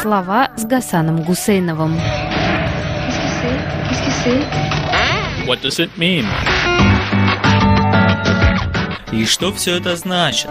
Слова с Гасаном Гусейновым. What does it mean? И что все это значит?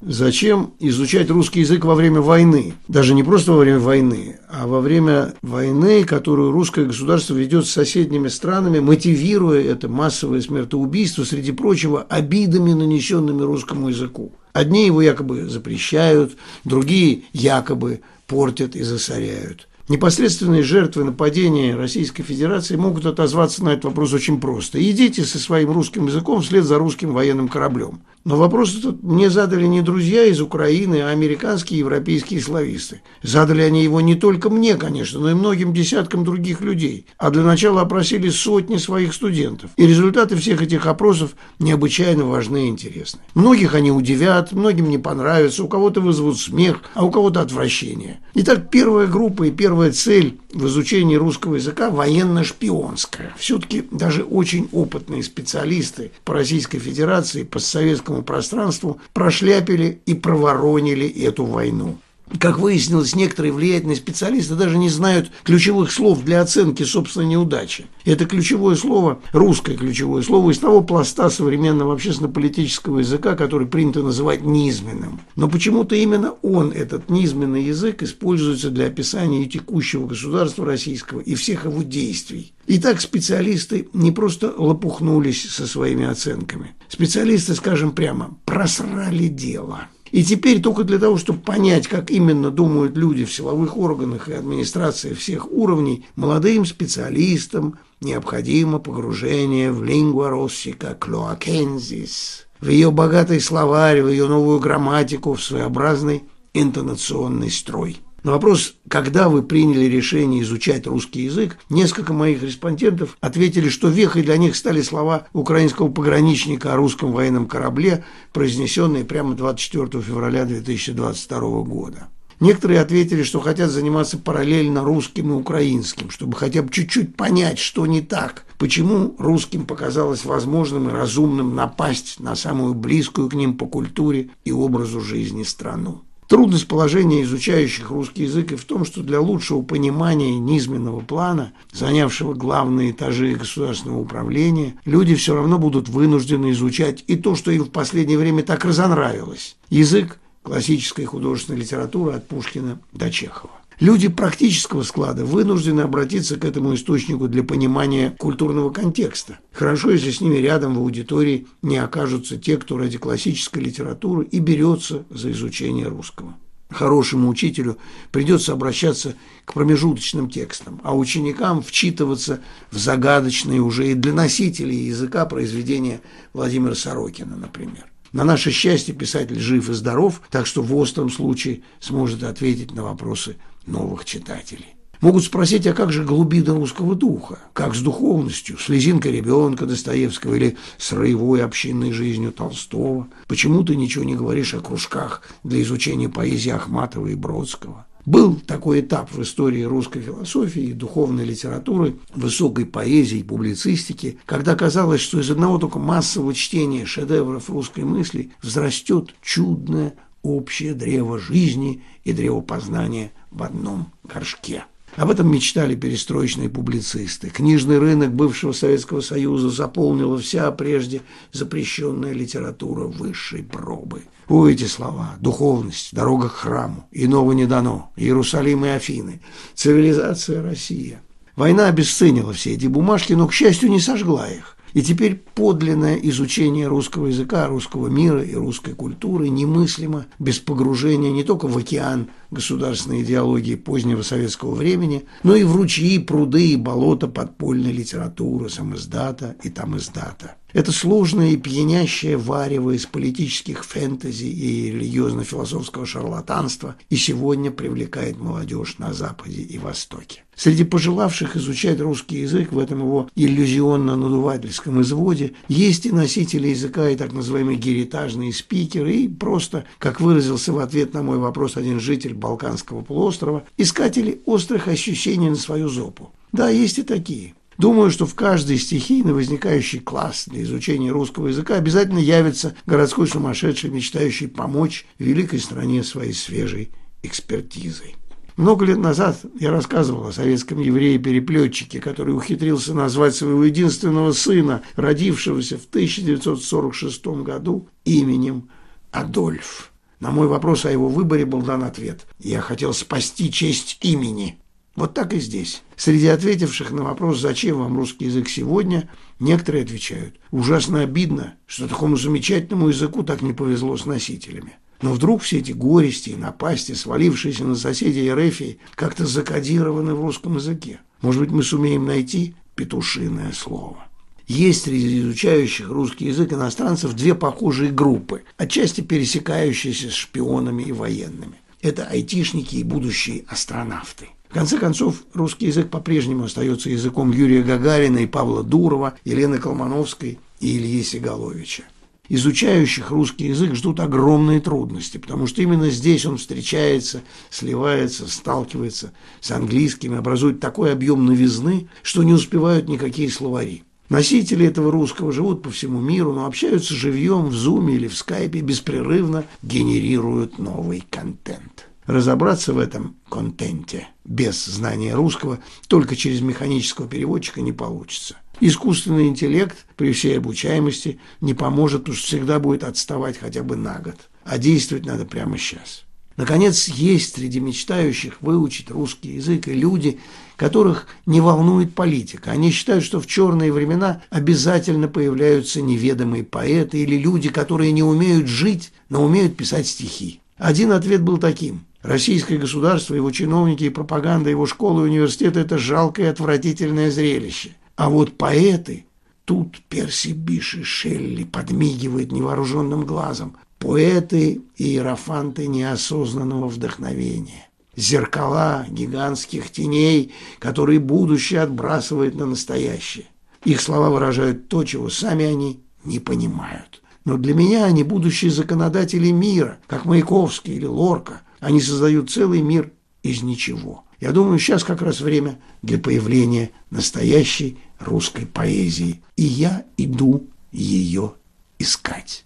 Зачем изучать русский язык во время войны? Даже не просто во время войны, а во время войны, которую русское государство ведет с соседними странами, мотивируя это массовое смертоубийство, среди прочего, обидами, нанесенными русскому языку. Одни его якобы запрещают, другие якобы портят и засоряют. Непосредственные жертвы нападения Российской Федерации могут отозваться на этот вопрос очень просто. Идите со своим русским языком вслед за русским военным кораблем. Но вопрос этот мне задали не друзья из Украины, а американские и европейские слависты. Задали они его не только мне, конечно, но и многим десяткам других людей. А для начала опросили сотни своих студентов. И результаты всех этих опросов необычайно важны и интересны. Многих они удивят, многим не понравятся, у кого-то вызовут смех, а у кого-то отвращение. Итак, первая группа и первая цель в изучении русского языка военно-шпионская. Все-таки даже очень опытные специалисты по Российской Федерации, по советскому пространству прошляпили и проворонили эту войну. Как выяснилось, некоторые влиятельные специалисты даже не знают ключевых слов для оценки собственной неудачи. Это ключевое слово, русское ключевое слово из того пласта современного общественно-политического языка, который принято называть низменным. Но почему-то именно он, этот низменный язык, используется для описания и текущего государства российского, и всех его действий. Итак, специалисты не просто лопухнулись со своими оценками. Специалисты, скажем прямо, просрали дело. И теперь только для того, чтобы понять, как именно думают люди в силовых органах и администрации всех уровней, молодым специалистам необходимо погружение в лингва россика клоакензис, в ее богатый словарь, в ее новую грамматику, в своеобразный интонационный строй. На вопрос, когда вы приняли решение изучать русский язык, несколько моих респондентов ответили, что вехой для них стали слова украинского пограничника о русском военном корабле, произнесенные прямо 24 февраля 2022 года. Некоторые ответили, что хотят заниматься параллельно русским и украинским, чтобы хотя бы чуть-чуть понять, что не так, почему русским показалось возможным и разумным напасть на самую близкую к ним по культуре и образу жизни страну. Трудность положения изучающих русский язык и в том, что для лучшего понимания низменного плана, занявшего главные этажи государственного управления, люди все равно будут вынуждены изучать и то, что им в последнее время так разонравилось – язык классической художественной литературы от Пушкина до Чехова. Люди практического склада вынуждены обратиться к этому источнику для понимания культурного контекста. Хорошо, если с ними рядом в аудитории не окажутся те, кто ради классической литературы и берется за изучение русского. Хорошему учителю придется обращаться к промежуточным текстам, а ученикам вчитываться в загадочные уже и для носителей языка произведения Владимира Сорокина, например. На наше счастье писатель жив и здоров, так что в остром случае сможет ответить на вопросы новых читателей. Могут спросить, а как же глубина русского духа? Как с духовностью, с лизинкой ребенка Достоевского или с роевой общинной жизнью Толстого? Почему ты ничего не говоришь о кружках для изучения поэзии Ахматова и Бродского? Был такой этап в истории русской философии духовной литературы, высокой поэзии публицистики, когда казалось, что из одного только массового чтения шедевров русской мысли взрастет чудное общее древо жизни и древо познания в одном горшке. Об этом мечтали перестроечные публицисты. Книжный рынок бывшего Советского Союза заполнила вся прежде запрещенная литература высшей пробы. У эти слова – духовность, дорога к храму, иного не дано, Иерусалим и Афины, цивилизация Россия. Война обесценила все эти бумажки, но, к счастью, не сожгла их. И теперь подлинное изучение русского языка, русского мира и русской культуры немыслимо без погружения не только в океан государственной идеологии позднего советского времени, но и в ручьи, пруды и болота подпольной литературы, самоиздата и там издата. Это сложное и пьянящее варево из политических фэнтези и религиозно-философского шарлатанства и сегодня привлекает молодежь на Западе и Востоке. Среди пожелавших изучать русский язык в этом его иллюзионно-надувательском изводе есть и носители языка, и так называемые геритажные спикеры, и просто, как выразился в ответ на мой вопрос один житель Балканского полуострова, искатели острых ощущений на свою зопу. Да, есть и такие – Думаю, что в каждый стихийно возникающий класс для изучения русского языка обязательно явится городской сумасшедший, мечтающий помочь великой стране своей свежей экспертизой. Много лет назад я рассказывал о советском еврее-переплетчике, который ухитрился назвать своего единственного сына, родившегося в 1946 году, именем Адольф. На мой вопрос о его выборе был дан ответ. Я хотел спасти честь имени. Вот так и здесь. Среди ответивших на вопрос, зачем вам русский язык сегодня, некоторые отвечают. Ужасно обидно, что такому замечательному языку так не повезло с носителями. Но вдруг все эти горести и напасти, свалившиеся на соседей Ерефии, как-то закодированы в русском языке. Может быть, мы сумеем найти петушиное слово. Есть среди изучающих русский язык иностранцев две похожие группы, отчасти пересекающиеся с шпионами и военными. Это айтишники и будущие астронавты. В конце концов, русский язык по-прежнему остается языком Юрия Гагарина и Павла Дурова, Елены Колмановской и Ильи Сигаловича изучающих русский язык ждут огромные трудности, потому что именно здесь он встречается, сливается, сталкивается с английским и образует такой объем новизны, что не успевают никакие словари. Носители этого русского живут по всему миру, но общаются живьем в зуме или в скайпе, беспрерывно генерируют новый контент. Разобраться в этом контенте без знания русского только через механического переводчика не получится. Искусственный интеллект при всей обучаемости не поможет, уж всегда будет отставать хотя бы на год. А действовать надо прямо сейчас. Наконец, есть среди мечтающих выучить русский язык и люди, которых не волнует политика. Они считают, что в черные времена обязательно появляются неведомые поэты или люди, которые не умеют жить, но умеют писать стихи. Один ответ был таким. Российское государство, его чиновники и пропаганда его школы и университета – это жалкое и отвратительное зрелище. А вот поэты, тут Перси Биши Шелли подмигивает невооруженным глазом, поэты и иерофанты неосознанного вдохновения. Зеркала гигантских теней, которые будущее отбрасывает на настоящее. Их слова выражают то, чего сами они не понимают. Но для меня они будущие законодатели мира, как Маяковский или Лорка. Они создают целый мир из ничего. Я думаю, сейчас как раз время для появления настоящей русской поэзии. И я иду ее искать.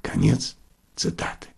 Конец Cytaty.